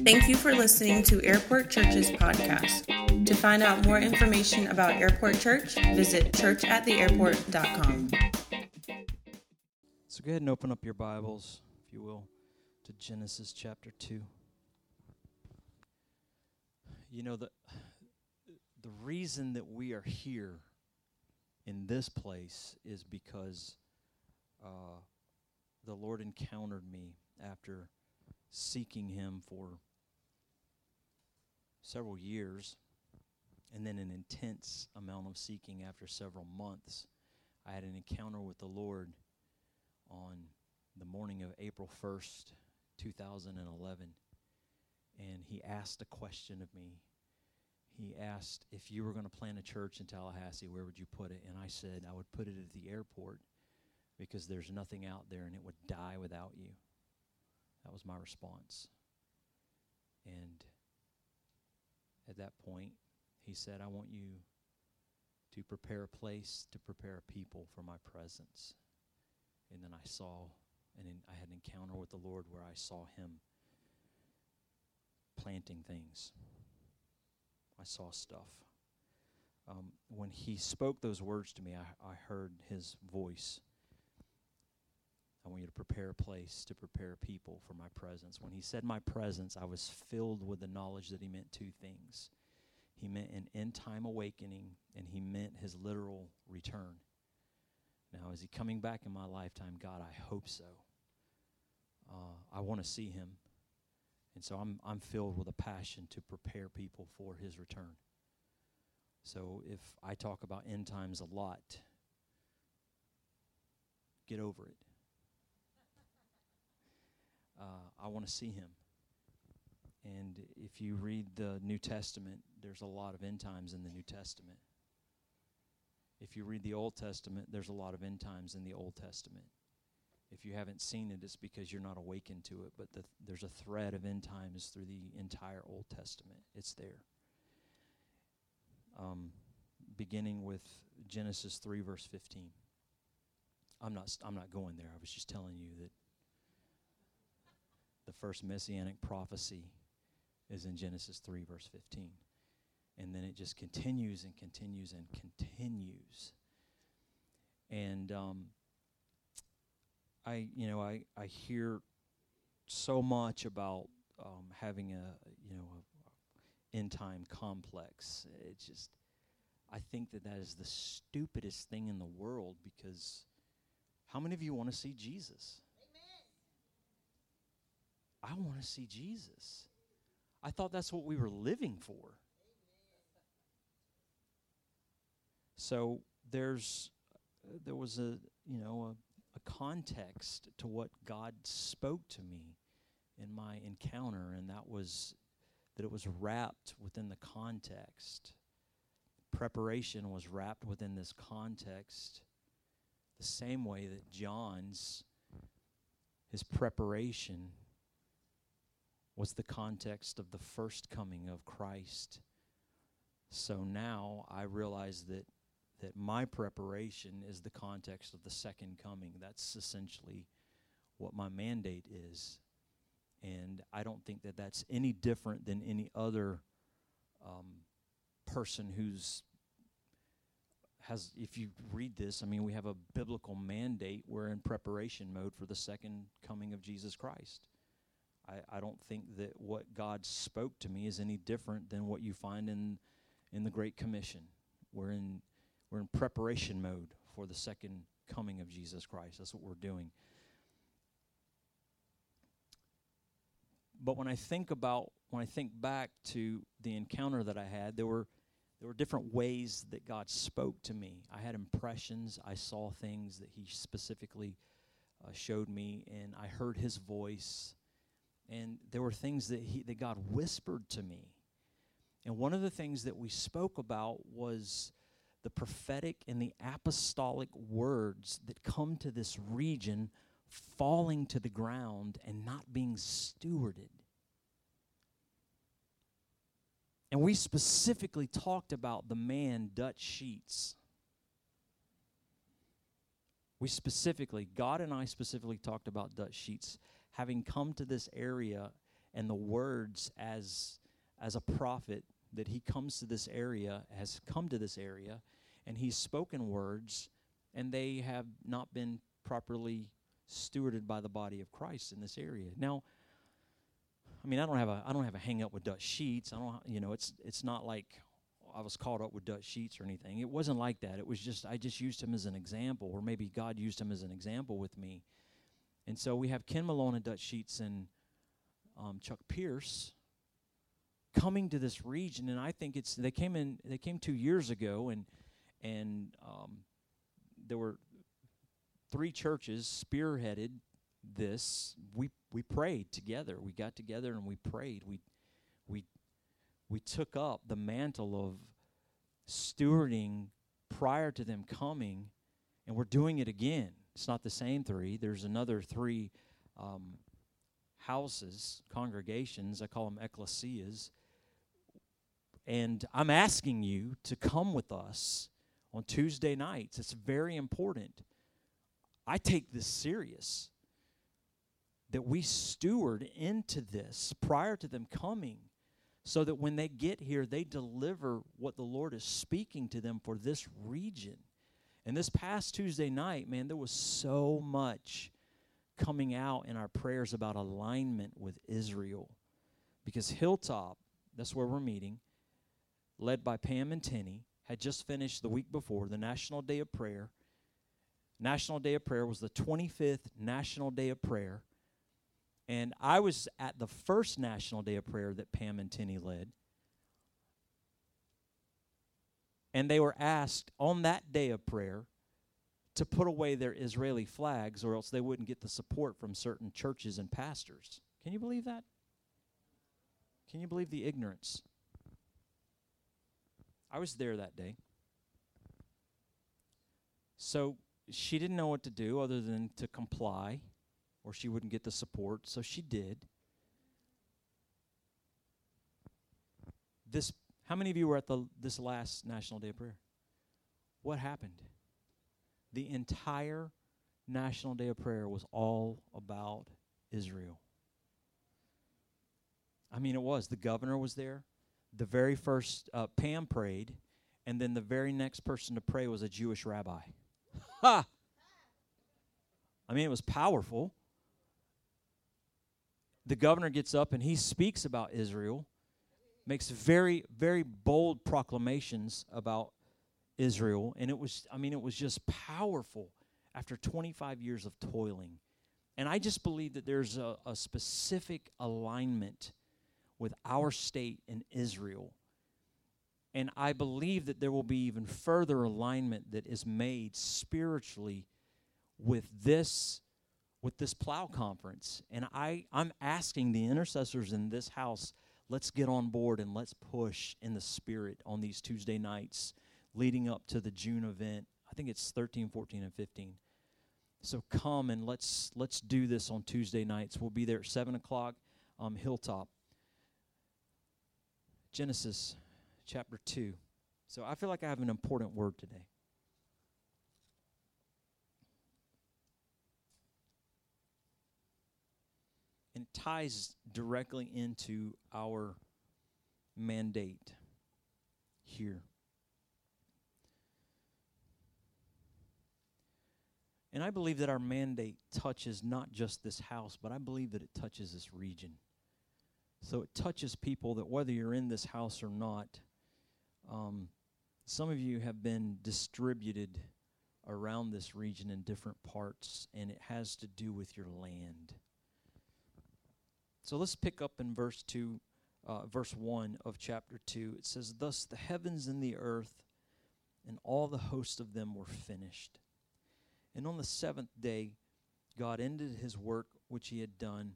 Thank you for listening to Airport Church's podcast. To find out more information about Airport Church, visit churchattheairport.com. So go ahead and open up your Bibles, if you will, to Genesis chapter 2. You know, the, the reason that we are here in this place is because uh, the Lord encountered me after seeking Him for several years and then an intense amount of seeking after several months. I had an encounter with the Lord on the morning of April 1st, 2011. And he asked a question of me. He asked if you were going to plant a church in Tallahassee, where would you put it? And I said I would put it at the airport because there's nothing out there and it would die without you. That was my response. And at that point, he said, I want you to prepare a place, to prepare a people for my presence. And then I saw, and I had an encounter with the Lord where I saw him planting things. I saw stuff. Um, when he spoke those words to me, I, I heard his voice. I want you to prepare a place to prepare people for my presence. When he said my presence, I was filled with the knowledge that he meant two things. He meant an end time awakening, and he meant his literal return. Now, is he coming back in my lifetime? God, I hope so. Uh, I want to see him. And so I'm, I'm filled with a passion to prepare people for his return. So if I talk about end times a lot, get over it. Uh, I want to see him. And if you read the New Testament, there's a lot of end times in the New Testament. If you read the Old Testament, there's a lot of end times in the Old Testament. If you haven't seen it, it's because you're not awakened to it. But the, there's a thread of end times through the entire Old Testament. It's there. Um, beginning with Genesis 3, verse 15. I'm not, I'm not going there. I was just telling you that the first messianic prophecy is in Genesis 3, verse 15. And then it just continues and continues and continues. And um, I, you know, I, I hear so much about um, having a, you know, a end time complex. It's just, I think that that is the stupidest thing in the world because how many of you want to see Jesus? I want to see Jesus. I thought that's what we were living for. So there's uh, there was a you know a, a context to what God spoke to me in my encounter, and that was that it was wrapped within the context. Preparation was wrapped within this context, the same way that John's his preparation was the context of the first coming of Christ. So now I realize that that my preparation is the context of the second coming. That's essentially what my mandate is. And I don't think that that's any different than any other um, person who's has if you read this i mean we have a biblical mandate we're in preparation mode for the second coming of jesus christ I, I don't think that what God spoke to me is any different than what you find in in the Great Commission. We're in we're in preparation mode for the second coming of Jesus Christ. That's what we're doing. But when I think about when I think back to the encounter that I had, there were there were different ways that God spoke to me. I had impressions. I saw things that He specifically uh, showed me, and I heard His voice and there were things that he that God whispered to me. And one of the things that we spoke about was the prophetic and the apostolic words that come to this region falling to the ground and not being stewarded. And we specifically talked about the man Dutch Sheets. We specifically, God and I specifically talked about Dutch Sheets having come to this area and the words as as a prophet that he comes to this area has come to this area and he's spoken words and they have not been properly stewarded by the body of Christ in this area. Now, I mean, I don't have a I don't have a hang up with Dutch Sheets. I don't you know, it's it's not like I was caught up with Dutch Sheets or anything. It wasn't like that. It was just I just used him as an example or maybe God used him as an example with me. And so we have Ken Malone and Dutch Sheets and um, Chuck Pierce coming to this region and I think it's they came in they came 2 years ago and and um, there were three churches spearheaded this. We we prayed together. We got together and we prayed. We we we took up the mantle of stewarding prior to them coming, and we're doing it again. It's not the same three. There's another three um, houses, congregations. I call them ecclesias. And I'm asking you to come with us on Tuesday nights. It's very important. I take this serious that we steward into this prior to them coming so that when they get here, they deliver what the Lord is speaking to them for this region. And this past Tuesday night, man, there was so much coming out in our prayers about alignment with Israel. Because Hilltop, that's where we're meeting, led by Pam and Tenny, had just finished the week before the National Day of Prayer. National Day of Prayer was the 25th National Day of Prayer. And I was at the first National Day of Prayer that Pam and Tenny led. And they were asked on that day of prayer to put away their Israeli flags or else they wouldn't get the support from certain churches and pastors. Can you believe that? Can you believe the ignorance? I was there that day. So she didn't know what to do other than to comply or she wouldn't get the support, so she did. This how many of you were at the this last National Day of Prayer? What happened? The entire National Day of Prayer was all about Israel. I mean, it was. The governor was there. The very first, uh, Pam prayed, and then the very next person to pray was a Jewish rabbi. Ha! I mean, it was powerful the governor gets up and he speaks about Israel, makes very, very bold proclamations about Israel. And it was, I mean, it was just powerful after 25 years of toiling. And I just believe that there's a, a specific alignment with our state in Israel. And I believe that there will be even further alignment that is made spiritually with this with this plow conference. And I, I'm asking the intercessors in this house, let's get on board and let's push in the spirit on these Tuesday nights leading up to the June event. I think it's 13, 14, and 15. So come and let's let's do this on Tuesday nights. We'll be there at seven o'clock, um, Hilltop. Genesis chapter two. So I feel like I have an important word today. And ties directly into our mandate here. And I believe that our mandate touches not just this house, but I believe that it touches this region. So it touches people that whether you're in this house or not, um, some of you have been distributed around this region in different parts, and it has to do with your land. So let's pick up in verse 2, uh, verse 1 of chapter 2. It says, Thus the heavens and the earth and all the host of them were finished. And on the seventh day, God ended his work which he had done,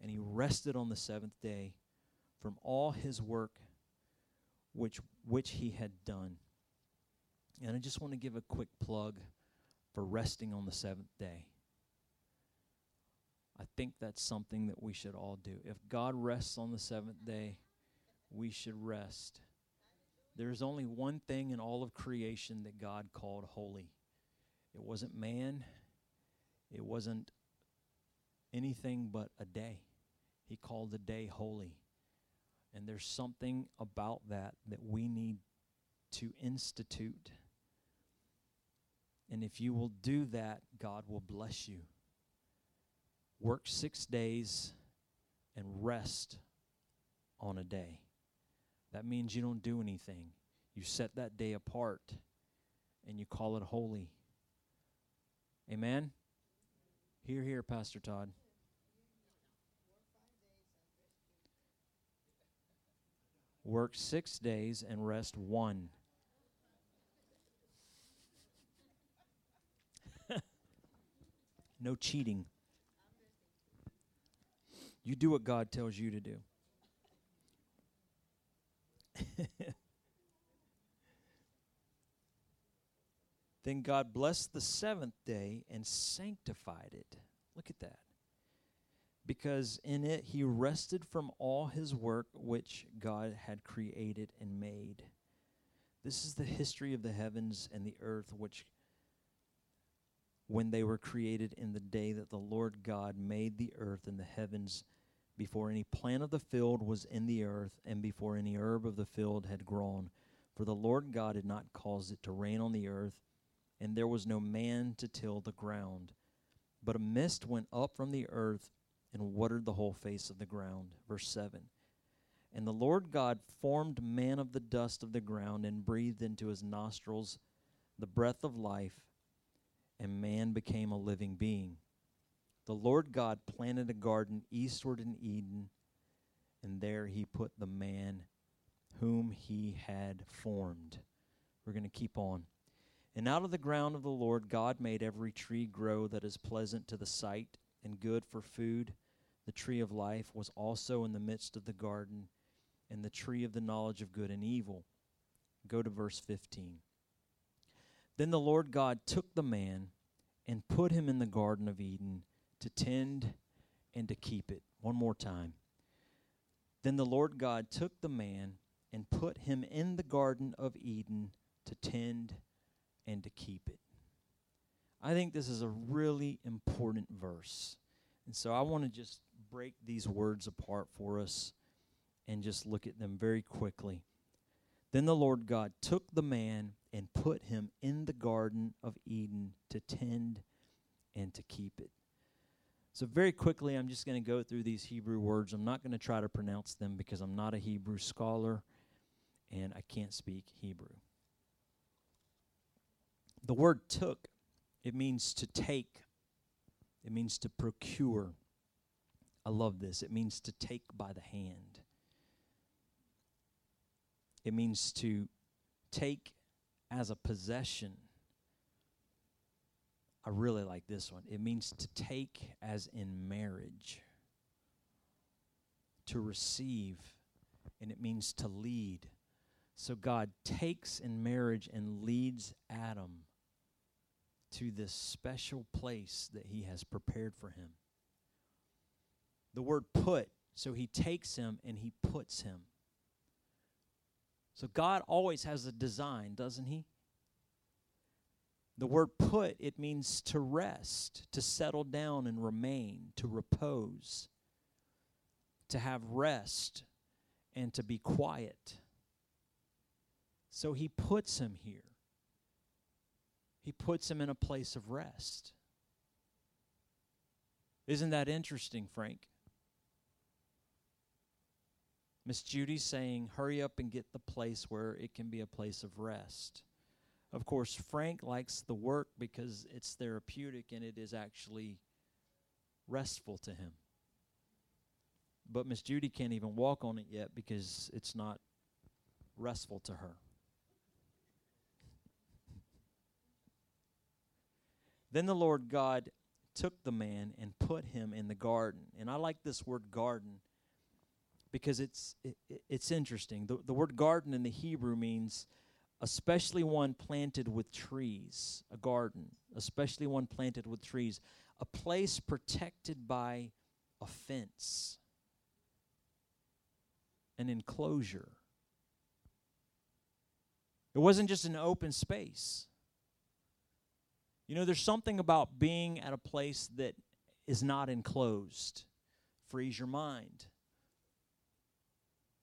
and he rested on the seventh day from all his work which, which he had done. And I just want to give a quick plug for resting on the seventh day. I think that's something that we should all do. If God rests on the seventh day, we should rest. There's only one thing in all of creation that God called holy it wasn't man, it wasn't anything but a day. He called the day holy. And there's something about that that we need to institute. And if you will do that, God will bless you. Work six days and rest on a day. That means you don't do anything. You set that day apart and you call it holy. Amen? Here, here, Pastor Todd. Work six days and rest one. no cheating. You do what God tells you to do. then God blessed the seventh day and sanctified it. Look at that. Because in it he rested from all his work which God had created and made. This is the history of the heavens and the earth, which when they were created in the day that the Lord God made the earth and the heavens, before any plant of the field was in the earth, and before any herb of the field had grown. For the Lord God had not caused it to rain on the earth, and there was no man to till the ground. But a mist went up from the earth and watered the whole face of the ground. Verse 7. And the Lord God formed man of the dust of the ground and breathed into his nostrils the breath of life, and man became a living being. The Lord God planted a garden eastward in Eden, and there he put the man whom he had formed. We're going to keep on. And out of the ground of the Lord God made every tree grow that is pleasant to the sight and good for food. The tree of life was also in the midst of the garden, and the tree of the knowledge of good and evil. Go to verse 15. Then the Lord God took the man and put him in the Garden of Eden to tend and to keep it. One more time. Then the Lord God took the man and put him in the Garden of Eden to tend and to keep it. I think this is a really important verse. And so I want to just break these words apart for us and just look at them very quickly. Then the Lord God took the man and put him in the Garden of Eden to tend and to keep it. So, very quickly, I'm just going to go through these Hebrew words. I'm not going to try to pronounce them because I'm not a Hebrew scholar and I can't speak Hebrew. The word took, it means to take, it means to procure. I love this. It means to take by the hand. It means to take as a possession. I really like this one. It means to take as in marriage, to receive, and it means to lead. So God takes in marriage and leads Adam to this special place that he has prepared for him. The word put, so he takes him and he puts him. So God always has a design, doesn't he? The word put, it means to rest, to settle down and remain, to repose, to have rest, and to be quiet. So he puts him here. He puts him in a place of rest. Isn't that interesting, Frank? Miss Judy's saying, hurry up and get the place where it can be a place of rest. Of course, Frank likes the work because it's therapeutic and it is actually restful to him. But Miss Judy can't even walk on it yet because it's not restful to her. then the Lord God took the man and put him in the garden. And I like this word garden because it's it, it's interesting. The, the word garden in the Hebrew means especially one planted with trees, a garden, especially one planted with trees, a place protected by a fence, an enclosure. It wasn't just an open space. You know, there's something about being at a place that is not enclosed frees your mind.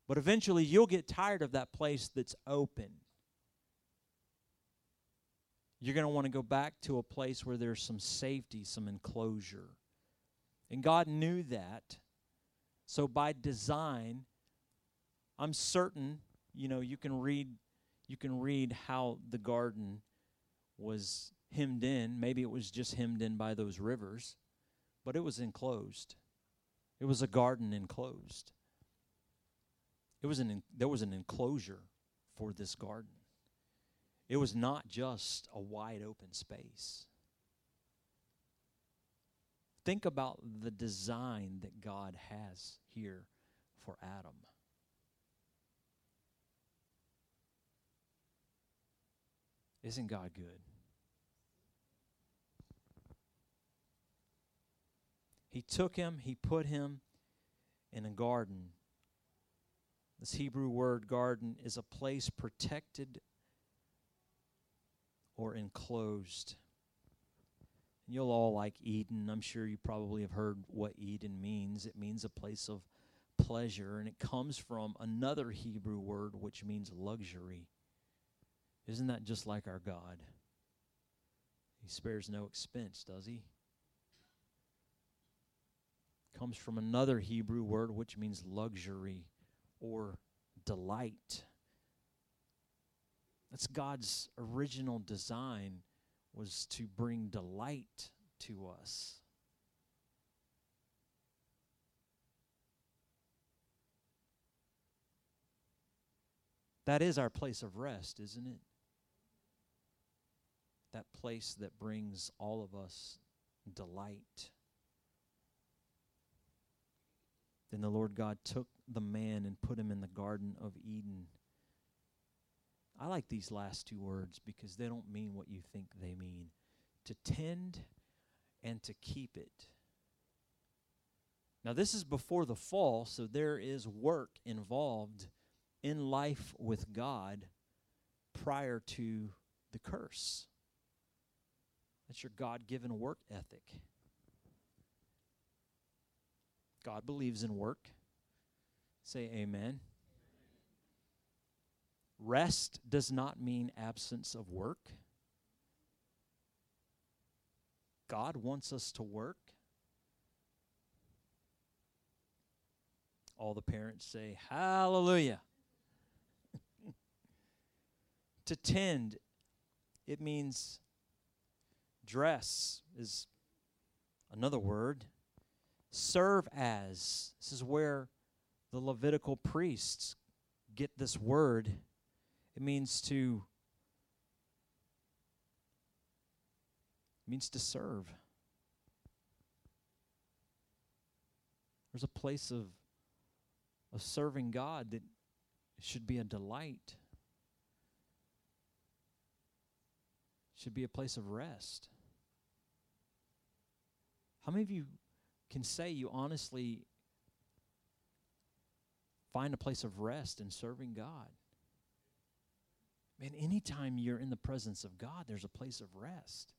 But eventually you'll get tired of that place that's open. You're going to want to go back to a place where there's some safety, some enclosure. And God knew that. So by design, I'm certain, you know, you can read you can read how the garden was hemmed in. Maybe it was just hemmed in by those rivers, but it was enclosed. It was a garden enclosed. It was an there was an enclosure for this garden. It was not just a wide open space. Think about the design that God has here for Adam. Isn't God good? He took him, he put him in a garden. This Hebrew word garden is a place protected or enclosed. You'll all like Eden. I'm sure you probably have heard what Eden means. It means a place of pleasure, and it comes from another Hebrew word which means luxury. Isn't that just like our God? He spares no expense, does he? Comes from another Hebrew word which means luxury or delight. That's God's original design was to bring delight to us. That is our place of rest, isn't it? That place that brings all of us delight. Then the Lord God took the man and put him in the Garden of Eden I like these last two words because they don't mean what you think they mean. To tend and to keep it. Now, this is before the fall, so there is work involved in life with God prior to the curse. That's your God given work ethic. God believes in work. Say amen. Rest does not mean absence of work. God wants us to work. All the parents say, Hallelujah. to tend, it means dress, is another word. Serve as. This is where the Levitical priests get this word it means to it means to serve. There's a place of of serving God that should be a delight. Should be a place of rest. How many of you can say you honestly find a place of rest in serving God? Man, anytime you're in the presence of God, there's a place of rest.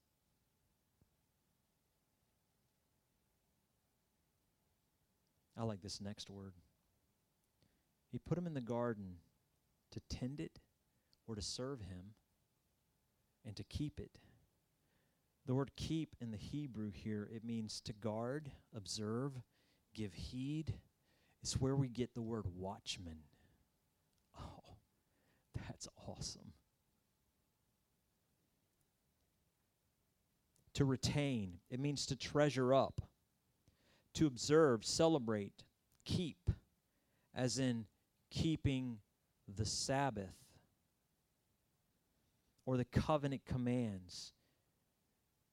I like this next word. He put him in the garden to tend it or to serve him and to keep it. The word keep in the Hebrew here, it means to guard, observe, give heed. It's where we get the word watchman. That's awesome. To retain, it means to treasure up, to observe, celebrate, keep, as in keeping the Sabbath or the covenant commands.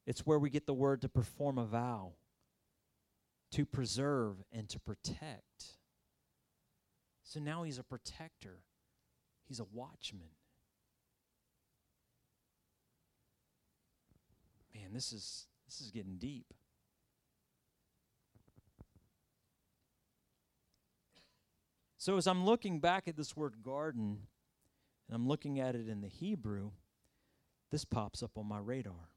It's where we get the word to perform a vow, to preserve, and to protect. So now he's a protector. He's a watchman. Man, this is this is getting deep. So as I'm looking back at this word garden and I'm looking at it in the Hebrew, this pops up on my radar.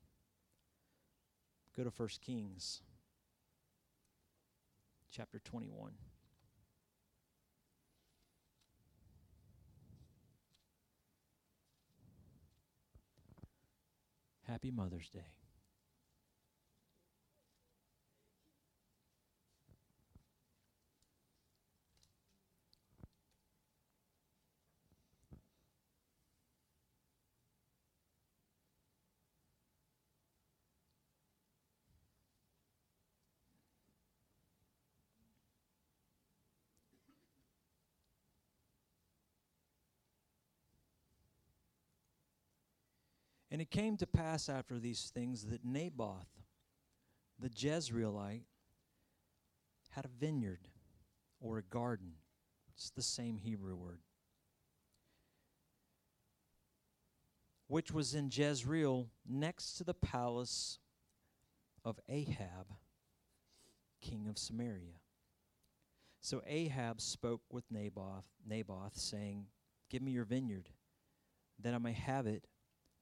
Go to 1 Kings. chapter 21. Happy Mother's Day. And it came to pass after these things that Naboth, the Jezreelite, had a vineyard or a garden. It's the same Hebrew word. Which was in Jezreel next to the palace of Ahab, king of Samaria. So Ahab spoke with Naboth, Naboth, saying, Give me your vineyard, that I may have it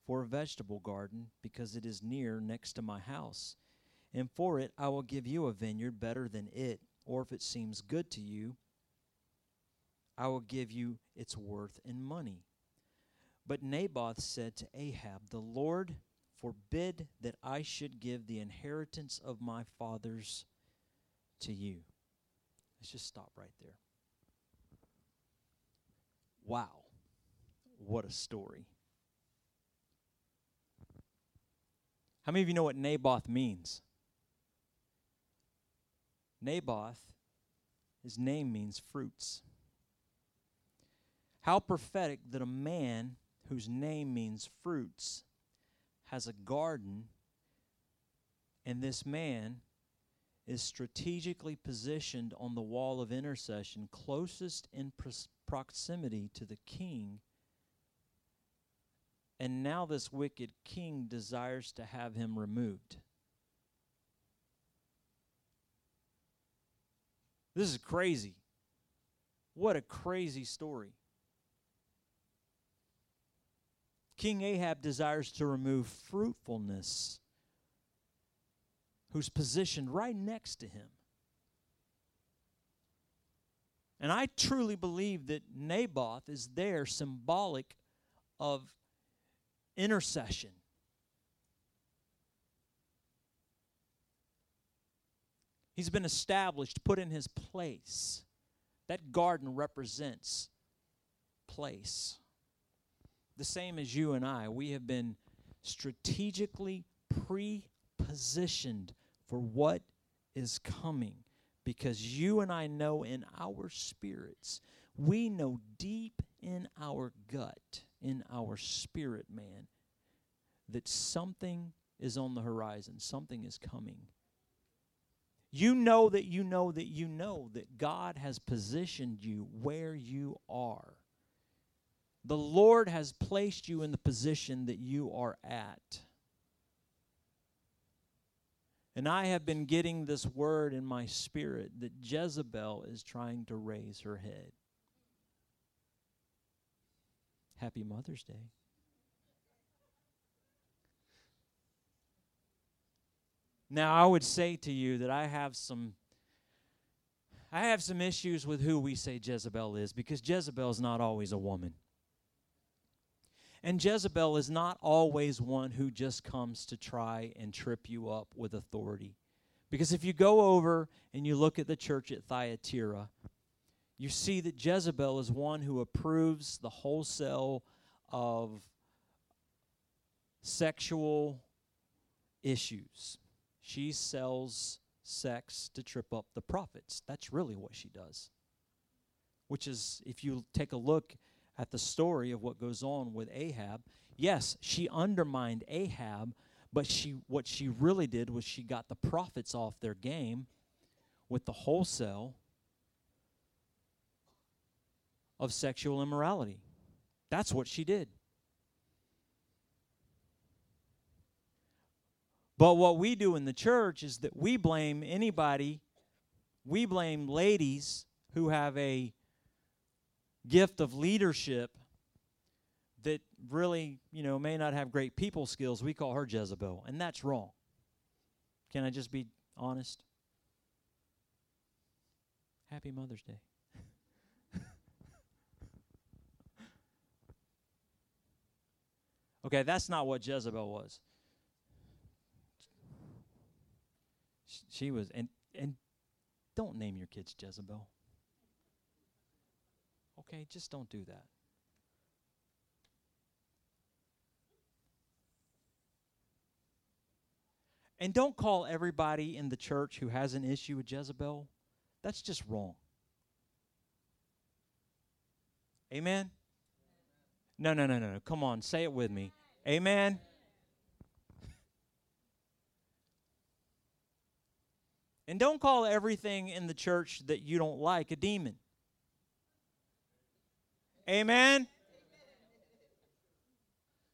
for a vegetable garden, because it is near next to my house. And for it I will give you a vineyard better than it, or if it seems good to you, I will give you its worth in money. But Naboth said to Ahab, The Lord forbid that I should give the inheritance of my fathers to you. Let's just stop right there. Wow, what a story. How many of you know what Naboth means? Naboth, his name means fruits. How prophetic that a man whose name means fruits has a garden, and this man is strategically positioned on the wall of intercession closest in proximity to the king and now this wicked king desires to have him removed. This is crazy. What a crazy story. King Ahab desires to remove fruitfulness, who's positioned right next to him. And I truly believe that Naboth is there symbolic of intercession. He's been established, put in his place. That garden represents place. The same as you and I, we have been strategically pre positioned for what is coming because you and I know in our spirits, we know deep in our gut in our spirit man that something is on the horizon, something is coming. You know that you know that you know that God has positioned you where you are. The Lord has placed you in the position that you are at. And I have been getting this word in my spirit that Jezebel is trying to raise her head. Happy Mother's Day. Now, I would say to you that I have some I have some issues with who we say Jezebel is because Jezebel is not always a woman. And Jezebel is not always one who just comes to try and trip you up with authority. Because if you go over and you look at the church at Thyatira, you see that Jezebel is one who approves the wholesale of sexual issues. She sells sex to trip up the prophets. That's really what she does. Which is, if you take a look at the story of what goes on with Ahab, yes, she undermined Ahab, but she what she really did was she got the prophets off their game with the wholesale of sexual immorality. That's what she did. But what we do in the church is that we blame anybody, we blame ladies who have a gift of leadership that really, you know, may not have great people skills. We call her Jezebel, and that's wrong. Can I just be honest? Happy Mother's Day. Okay, that's not what Jezebel was. She was, and and don't name your kids Jezebel. Okay, just don't do that. And don't call everybody in the church who has an issue with Jezebel. That's just wrong. Amen? No, no, no, no, no. Come on, say it with me. Amen. And don't call everything in the church that you don't like a demon. Amen.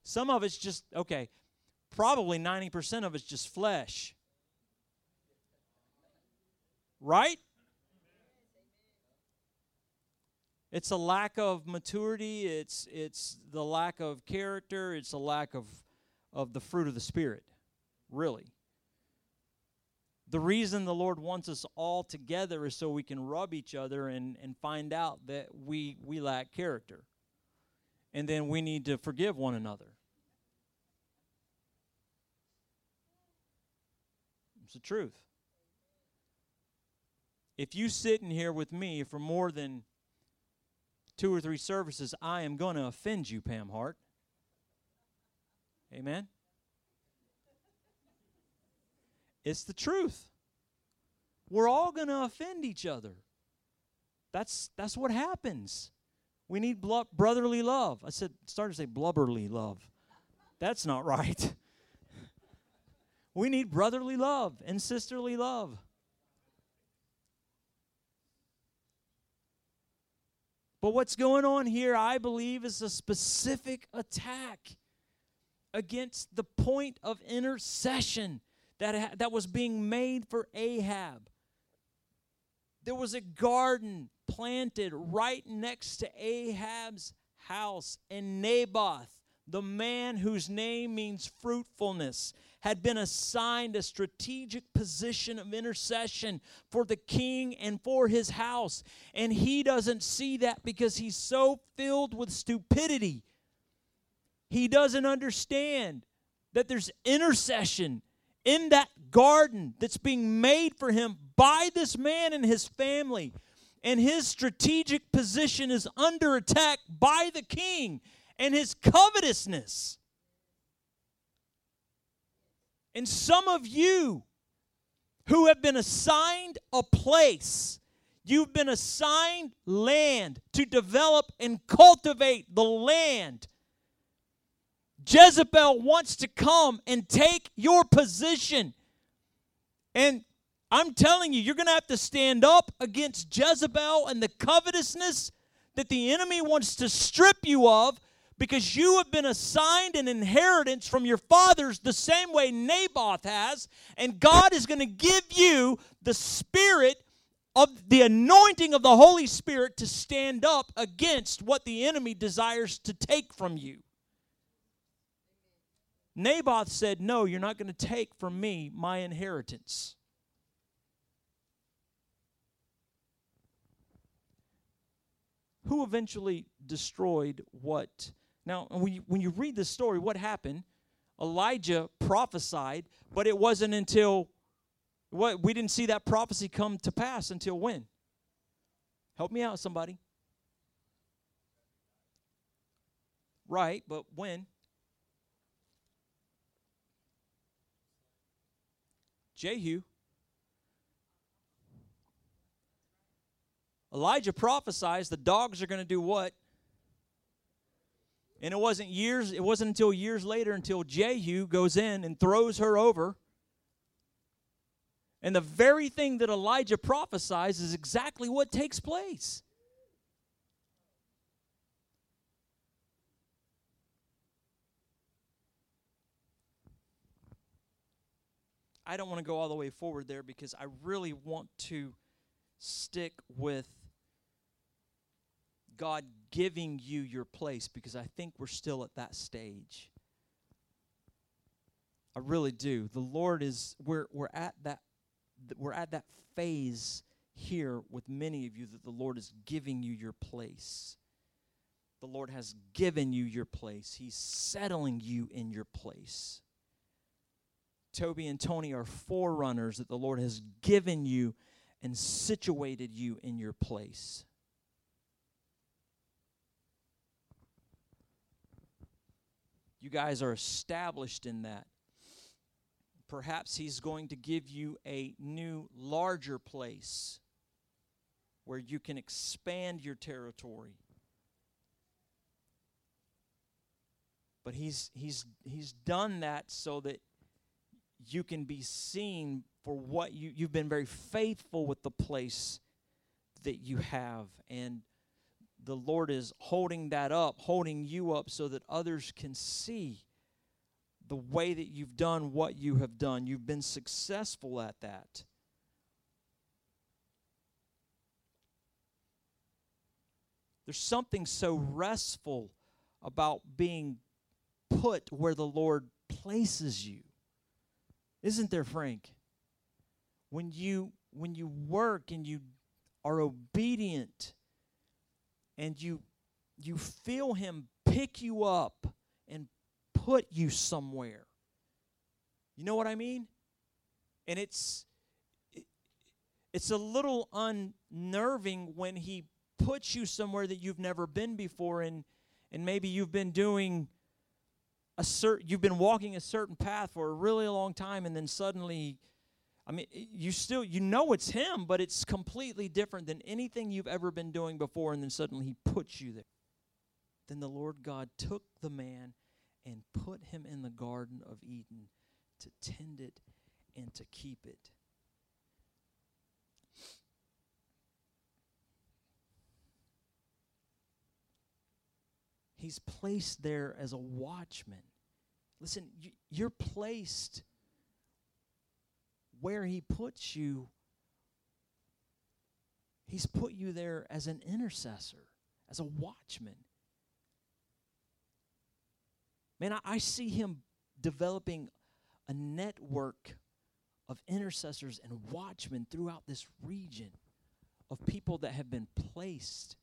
Some of it's just, okay, probably 90% of it's just flesh. Right? It's a lack of maturity, it's it's the lack of character, it's a lack of of the fruit of the spirit. Really. The reason the Lord wants us all together is so we can rub each other and, and find out that we we lack character. And then we need to forgive one another. It's the truth. If you sit in here with me for more than two or three services, I am going to offend you, Pam Hart. Amen? It's the truth. We're all going to offend each other. That's that's what happens. We need blo- brotherly love. I said started to say blubberly love. That's not right. We need brotherly love and sisterly love. But what's going on here, I believe, is a specific attack against the point of intercession that, that was being made for Ahab. There was a garden planted right next to Ahab's house, and Naboth, the man whose name means fruitfulness, had been assigned a strategic position of intercession for the king and for his house. And he doesn't see that because he's so filled with stupidity. He doesn't understand that there's intercession in that garden that's being made for him by this man and his family. And his strategic position is under attack by the king and his covetousness. And some of you who have been assigned a place, you've been assigned land to develop and cultivate the land. Jezebel wants to come and take your position. And I'm telling you, you're going to have to stand up against Jezebel and the covetousness that the enemy wants to strip you of because you have been assigned an inheritance from your fathers the same way Naboth has, and God is going to give you the spirit of the anointing of the Holy Spirit to stand up against what the enemy desires to take from you. Naboth said, No, you're not going to take from me my inheritance. Who eventually destroyed what now, when you, when you read the story, what happened? Elijah prophesied, but it wasn't until what we didn't see that prophecy come to pass until when? Help me out, somebody. Right, but when? Jehu. Elijah prophesies the dogs are going to do what? And it wasn't years, it wasn't until years later until Jehu goes in and throws her over. And the very thing that Elijah prophesies is exactly what takes place. I don't want to go all the way forward there because I really want to stick with God giving you your place because I think we're still at that stage. I really do. The Lord is we're we're at that we're at that phase here with many of you that the Lord is giving you your place. The Lord has given you your place, He's settling you in your place. Toby and Tony are forerunners that the Lord has given you and situated you in your place. You guys are established in that. Perhaps He's going to give you a new, larger place where you can expand your territory. But he's he's he's done that so that you can be seen for what you you've been very faithful with the place that you have and the Lord is holding that up, holding you up so that others can see the way that you've done what you have done. You've been successful at that. There's something so restful about being put where the Lord places you. Isn't there, Frank? When you when you work and you are obedient and you you feel him pick you up and put you somewhere. You know what I mean? And it's it's a little unnerving when he puts you somewhere that you've never been before and and maybe you've been doing a certain you've been walking a certain path for a really long time and then suddenly I mean you still you know it's him but it's completely different than anything you've ever been doing before and then suddenly he puts you there then the Lord God took the man and put him in the garden of Eden to tend it and to keep it He's placed there as a watchman. Listen, you're placed where He puts you. He's put you there as an intercessor, as a watchman. Man, I, I see Him developing a network of intercessors and watchmen throughout this region of people that have been placed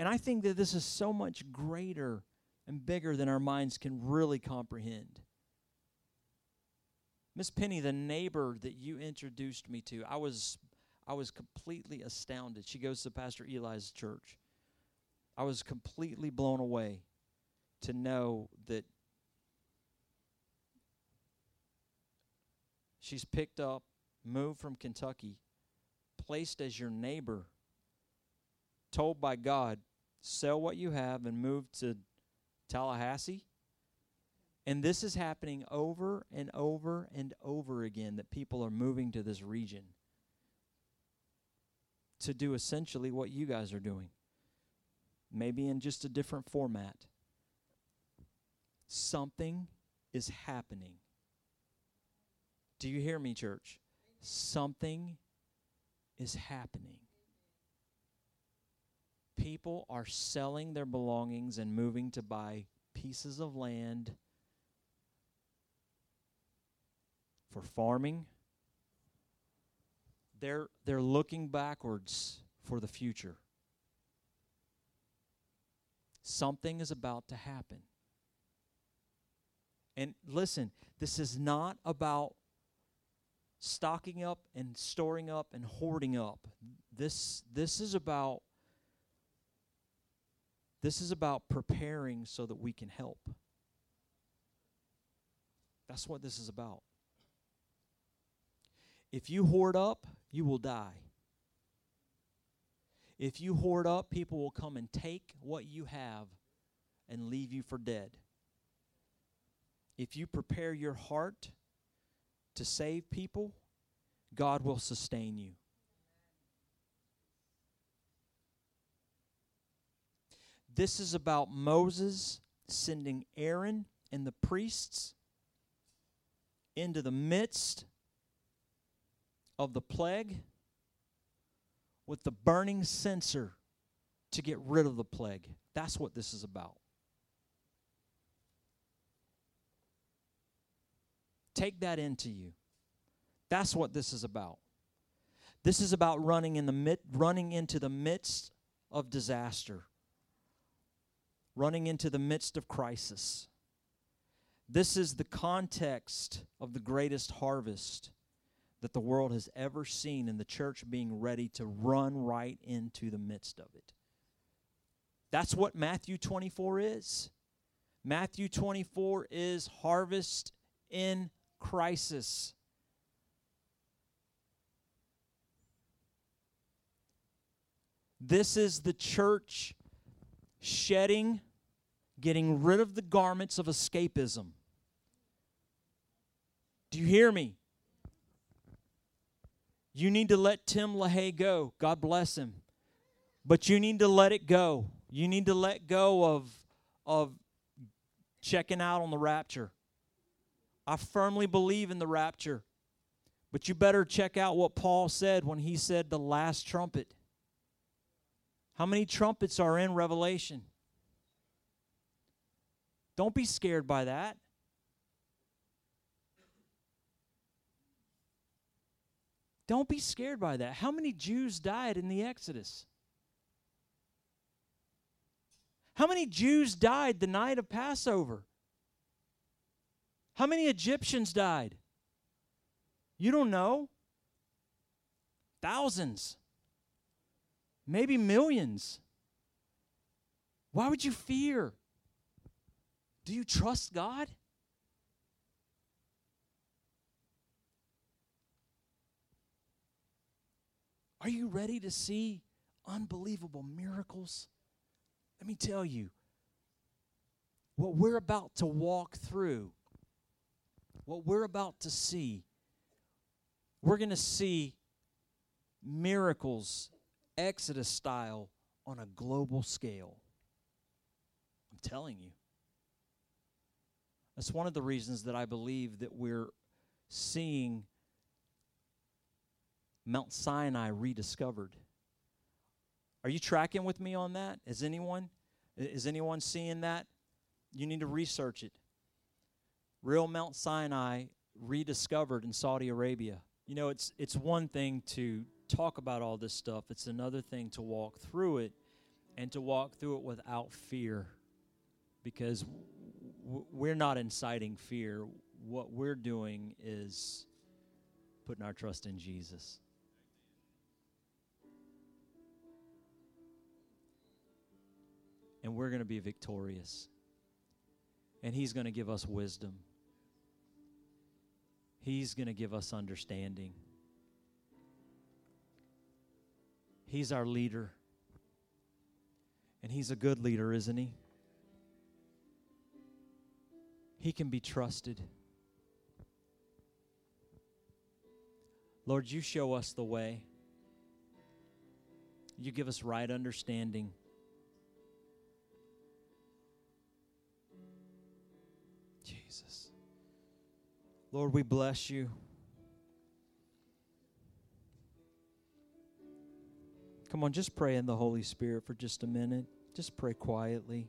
And I think that this is so much greater and bigger than our minds can really comprehend. Miss Penny, the neighbor that you introduced me to, I was I was completely astounded. She goes to Pastor Eli's church. I was completely blown away to know that she's picked up, moved from Kentucky, placed as your neighbor, told by God sell what you have and move to Tallahassee. And this is happening over and over and over again that people are moving to this region to do essentially what you guys are doing, maybe in just a different format. Something is happening. Do you hear me, church? Something is happening people are selling their belongings and moving to buy pieces of land for farming. They're, they're looking backwards for the future. Something is about to happen. And listen, this is not about stocking up and storing up and hoarding up. This, this is about this is about preparing so that we can help. That's what this is about. If you hoard up, you will die. If you hoard up, people will come and take what you have and leave you for dead. If you prepare your heart to save people, God will sustain you. This is about Moses sending Aaron and the priests into the midst of the plague with the burning censer to get rid of the plague. That's what this is about. Take that into you. That's what this is about. This is about running in the mid, running into the midst of disaster. Running into the midst of crisis. This is the context of the greatest harvest that the world has ever seen, and the church being ready to run right into the midst of it. That's what Matthew 24 is. Matthew 24 is harvest in crisis. This is the church shedding, getting rid of the garments of escapism. Do you hear me? You need to let Tim LaHaye go. God bless him. But you need to let it go. You need to let go of, of checking out on the rapture. I firmly believe in the rapture. But you better check out what Paul said when he said the last trumpet. How many trumpets are in Revelation? Don't be scared by that. Don't be scared by that. How many Jews died in the Exodus? How many Jews died the night of Passover? How many Egyptians died? You don't know. Thousands. Maybe millions. Why would you fear? Do you trust God? Are you ready to see unbelievable miracles? Let me tell you, what we're about to walk through, what we're about to see, we're going to see miracles, Exodus style, on a global scale. I'm telling you. That's one of the reasons that I believe that we're seeing Mount Sinai rediscovered. Are you tracking with me on that? Is anyone? Is anyone seeing that? You need to research it. Real Mount Sinai rediscovered in Saudi Arabia. You know, it's it's one thing to talk about all this stuff. It's another thing to walk through it and to walk through it without fear. Because we're not inciting fear. What we're doing is putting our trust in Jesus. and we're going to be victorious. And He's going to give us wisdom, He's going to give us understanding. He's our leader. And He's a good leader, isn't He? He can be trusted. Lord, you show us the way. You give us right understanding. Jesus. Lord, we bless you. Come on, just pray in the Holy Spirit for just a minute. Just pray quietly.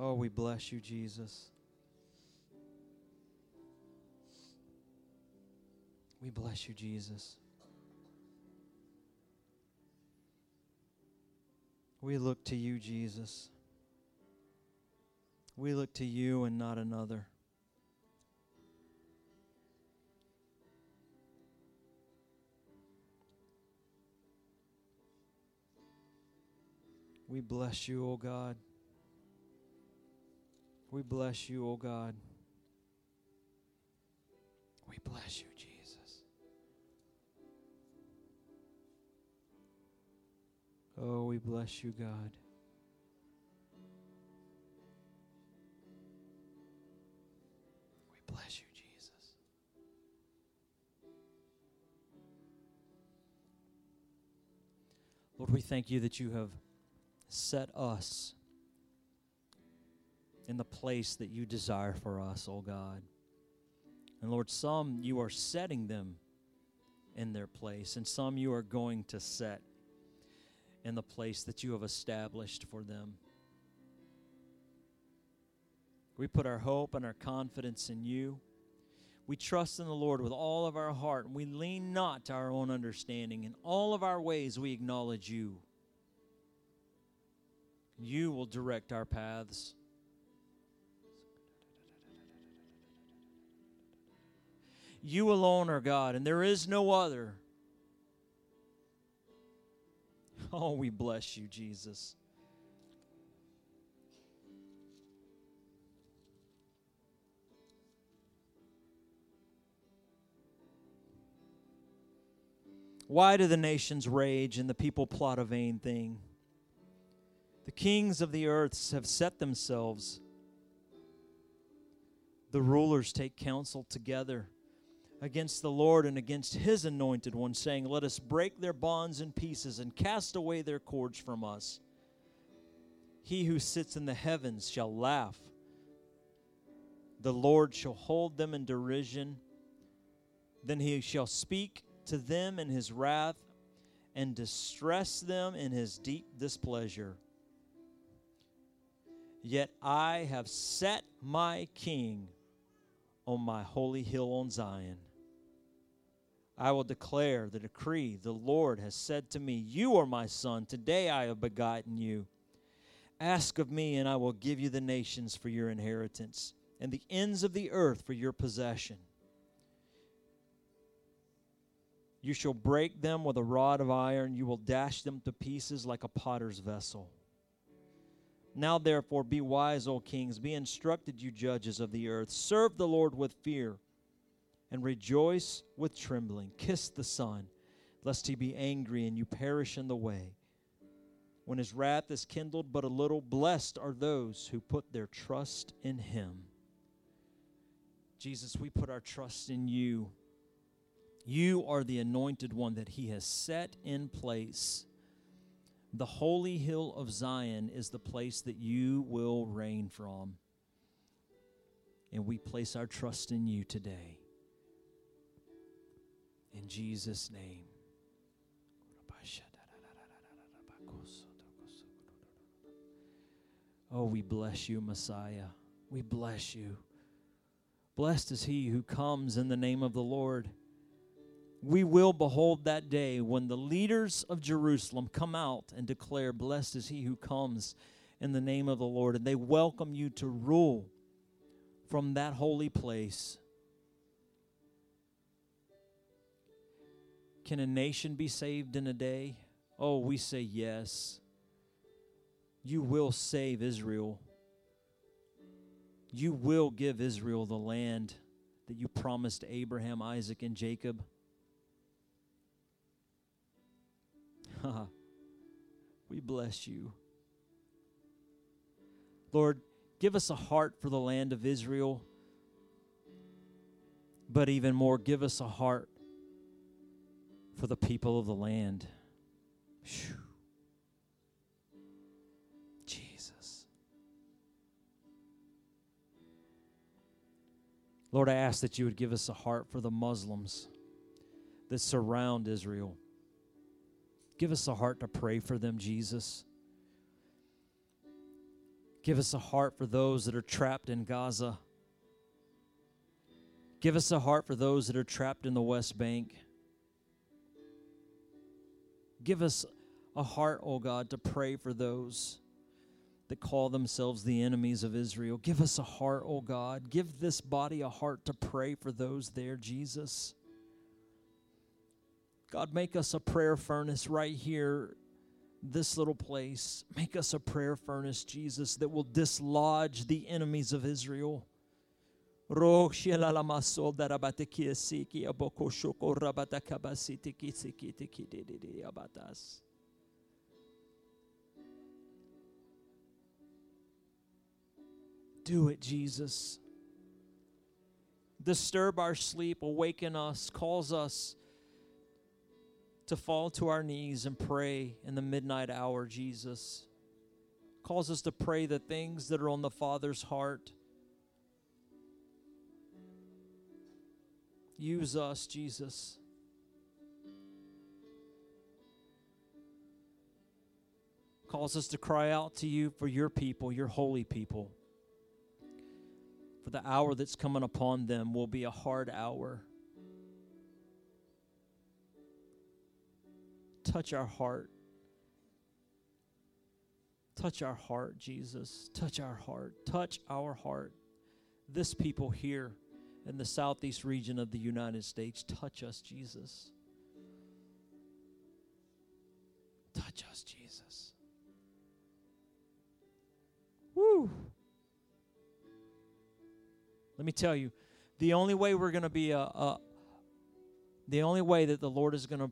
Oh, we bless you, Jesus. We bless you, Jesus. We look to you, Jesus. We look to you and not another. We bless you, O God. We bless you, O God. We bless you, Jesus. Oh, we bless you, God. We bless you, Jesus. Lord, we thank you that you have set us in the place that you desire for us, oh God. And Lord, some you are setting them in their place, and some you are going to set in the place that you have established for them. We put our hope and our confidence in you. We trust in the Lord with all of our heart, and we lean not to our own understanding. In all of our ways, we acknowledge you. You will direct our paths. You alone are God, and there is no other. Oh, we bless you, Jesus. Why do the nations rage and the people plot a vain thing? The kings of the earth have set themselves. The rulers take counsel together against the Lord and against his anointed one, saying, Let us break their bonds in pieces and cast away their cords from us. He who sits in the heavens shall laugh. The Lord shall hold them in derision. Then he shall speak to them in his wrath and distress them in his deep displeasure. Yet I have set my king on my holy hill on Zion. I will declare the decree. The Lord has said to me, You are my son. Today I have begotten you. Ask of me, and I will give you the nations for your inheritance, and the ends of the earth for your possession. You shall break them with a rod of iron, you will dash them to pieces like a potter's vessel. Now, therefore, be wise, O kings, be instructed, you judges of the earth. Serve the Lord with fear and rejoice with trembling. Kiss the Son, lest he be angry and you perish in the way. When his wrath is kindled but a little, blessed are those who put their trust in him. Jesus, we put our trust in you. You are the anointed one that he has set in place. The holy hill of Zion is the place that you will reign from. And we place our trust in you today. In Jesus' name. Oh, we bless you, Messiah. We bless you. Blessed is he who comes in the name of the Lord we will behold that day when the leaders of Jerusalem come out and declare, Blessed is he who comes in the name of the Lord. And they welcome you to rule from that holy place. Can a nation be saved in a day? Oh, we say yes. You will save Israel. You will give Israel the land that you promised Abraham, Isaac, and Jacob. we bless you. Lord, give us a heart for the land of Israel, but even more, give us a heart for the people of the land. Whew. Jesus. Lord, I ask that you would give us a heart for the Muslims that surround Israel. Give us a heart to pray for them, Jesus. Give us a heart for those that are trapped in Gaza. Give us a heart for those that are trapped in the West Bank. Give us a heart, oh God, to pray for those that call themselves the enemies of Israel. Give us a heart, oh God. Give this body a heart to pray for those there, Jesus. God, make us a prayer furnace right here, this little place. Make us a prayer furnace, Jesus, that will dislodge the enemies of Israel. Do it, Jesus. Disturb our sleep, awaken us, calls us to fall to our knees and pray in the midnight hour, Jesus. Calls us to pray the things that are on the Father's heart. Use us, Jesus. Calls us to cry out to you for your people, your holy people. For the hour that's coming upon them will be a hard hour. Touch our heart. Touch our heart, Jesus. Touch our heart. Touch our heart. This people here in the southeast region of the United States, touch us, Jesus. Touch us, Jesus. Woo! Let me tell you, the only way we're going to be a, a, the only way that the Lord is going to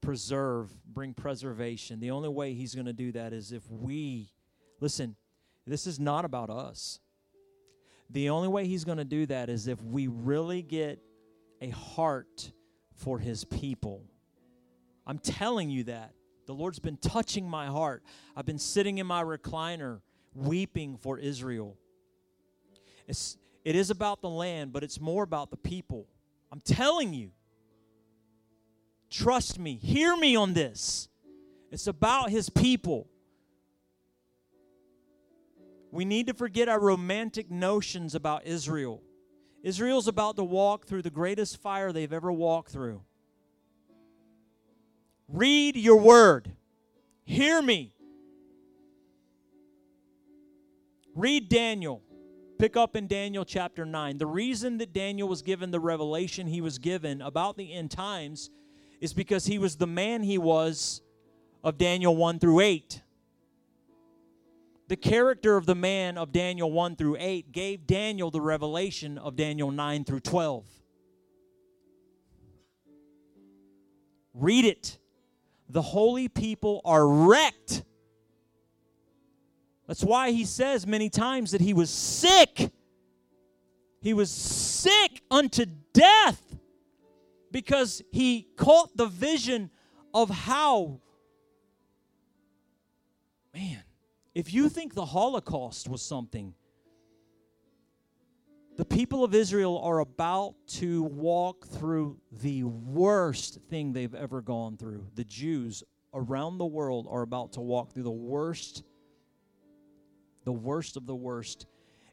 preserve, bring preservation, the only way He's going to do that is if we, listen, this is not about us. The only way He's going to do that is if we really get a heart for His people. I'm telling you that. The Lord's been touching my heart. I've been sitting in my recliner weeping for Israel. It's, it is about the land, but it's more about the people. I'm telling you. Trust me. Hear me on this. It's about his people. We need to forget our romantic notions about Israel. Israel's about to walk through the greatest fire they've ever walked through. Read your word. Hear me. Read Daniel. Pick up in Daniel chapter 9. The reason that Daniel was given the revelation he was given about the end times is because he was the man he was of Daniel 1 through 8. The character of the man of Daniel 1 through 8 gave Daniel the revelation of Daniel 9 through 12. Read it. The holy people are wrecked. That's why he says many times that he was sick. He was sick unto death because he caught the vision of how, man, if you think the Holocaust was something, the people of Israel are about to walk through the worst thing they've ever gone through. The Jews around the world are about to walk through the worst, the worst of the worst.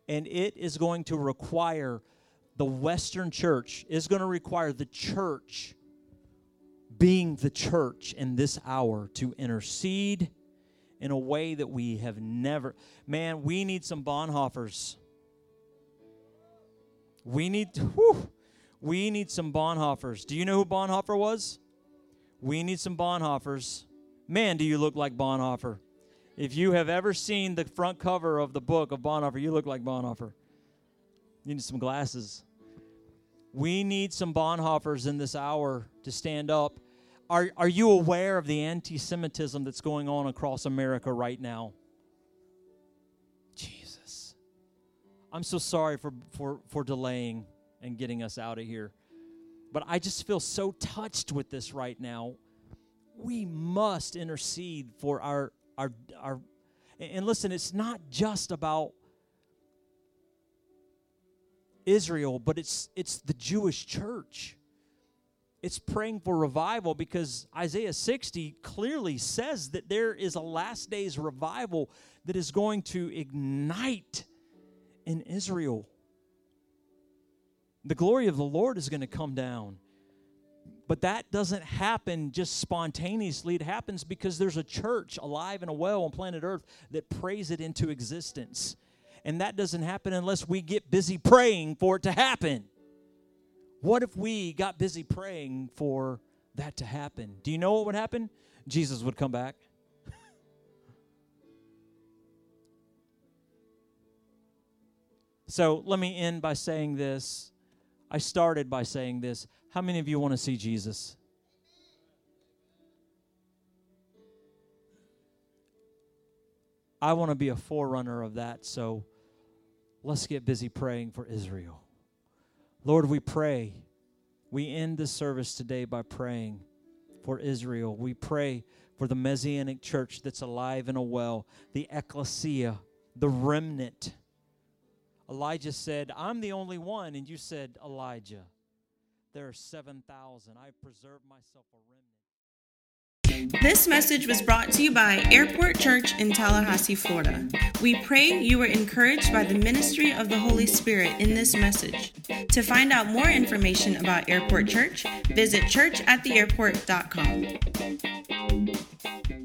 And it is going to require the Western church, is going to require the church being the church in this hour to intercede in a way that we have never. Man, we need some Bonhoeffers we need, whew, we need some Bonhoeffers. Do you know who Bonhoeffer was? We need some Bonhoeffers. Man, do you look like Bonhoeffer. If you have ever seen the front cover of the book of Bonhoeffer, you look like Bonhoeffer. You need some glasses. We need some Bonhoeffers in this hour to stand up. Are, are you aware of the anti Semitism that's going on across America right now? Jesus. I'm so sorry for, for, for delaying and getting us out of here. But I just feel so touched with this right now. We must intercede for our our our and listen, it's not just about Israel, but it's it's the Jewish church. It's praying for revival because Isaiah 60 clearly says that there is a last days revival that is going to ignite in Israel. The glory of the Lord is going to come down. But that doesn't happen just spontaneously. It happens because there's a church alive and well on planet Earth that prays it into existence. And that doesn't happen unless we get busy praying for it to happen. What if we got busy praying for that to happen? Do you know what would happen? Jesus would come back. So let me end by saying this. I started by saying this. How many of you want to see Jesus? I want to be a forerunner of that, so let's get busy praying for Israel. Lord, we pray. We end the service today by praying for Israel. We pray for the Messianic church that's alive and well, the ecclesia, the remnant Elijah said, I'm the only one. And you said, Elijah, there are 7,000. I preserved myself a remnant. This message was brought to you by Airport Church in Tallahassee, Florida. We pray you were encouraged by the ministry of the Holy Spirit in this message. To find out more information about Airport Church, visit churchattheairport.com.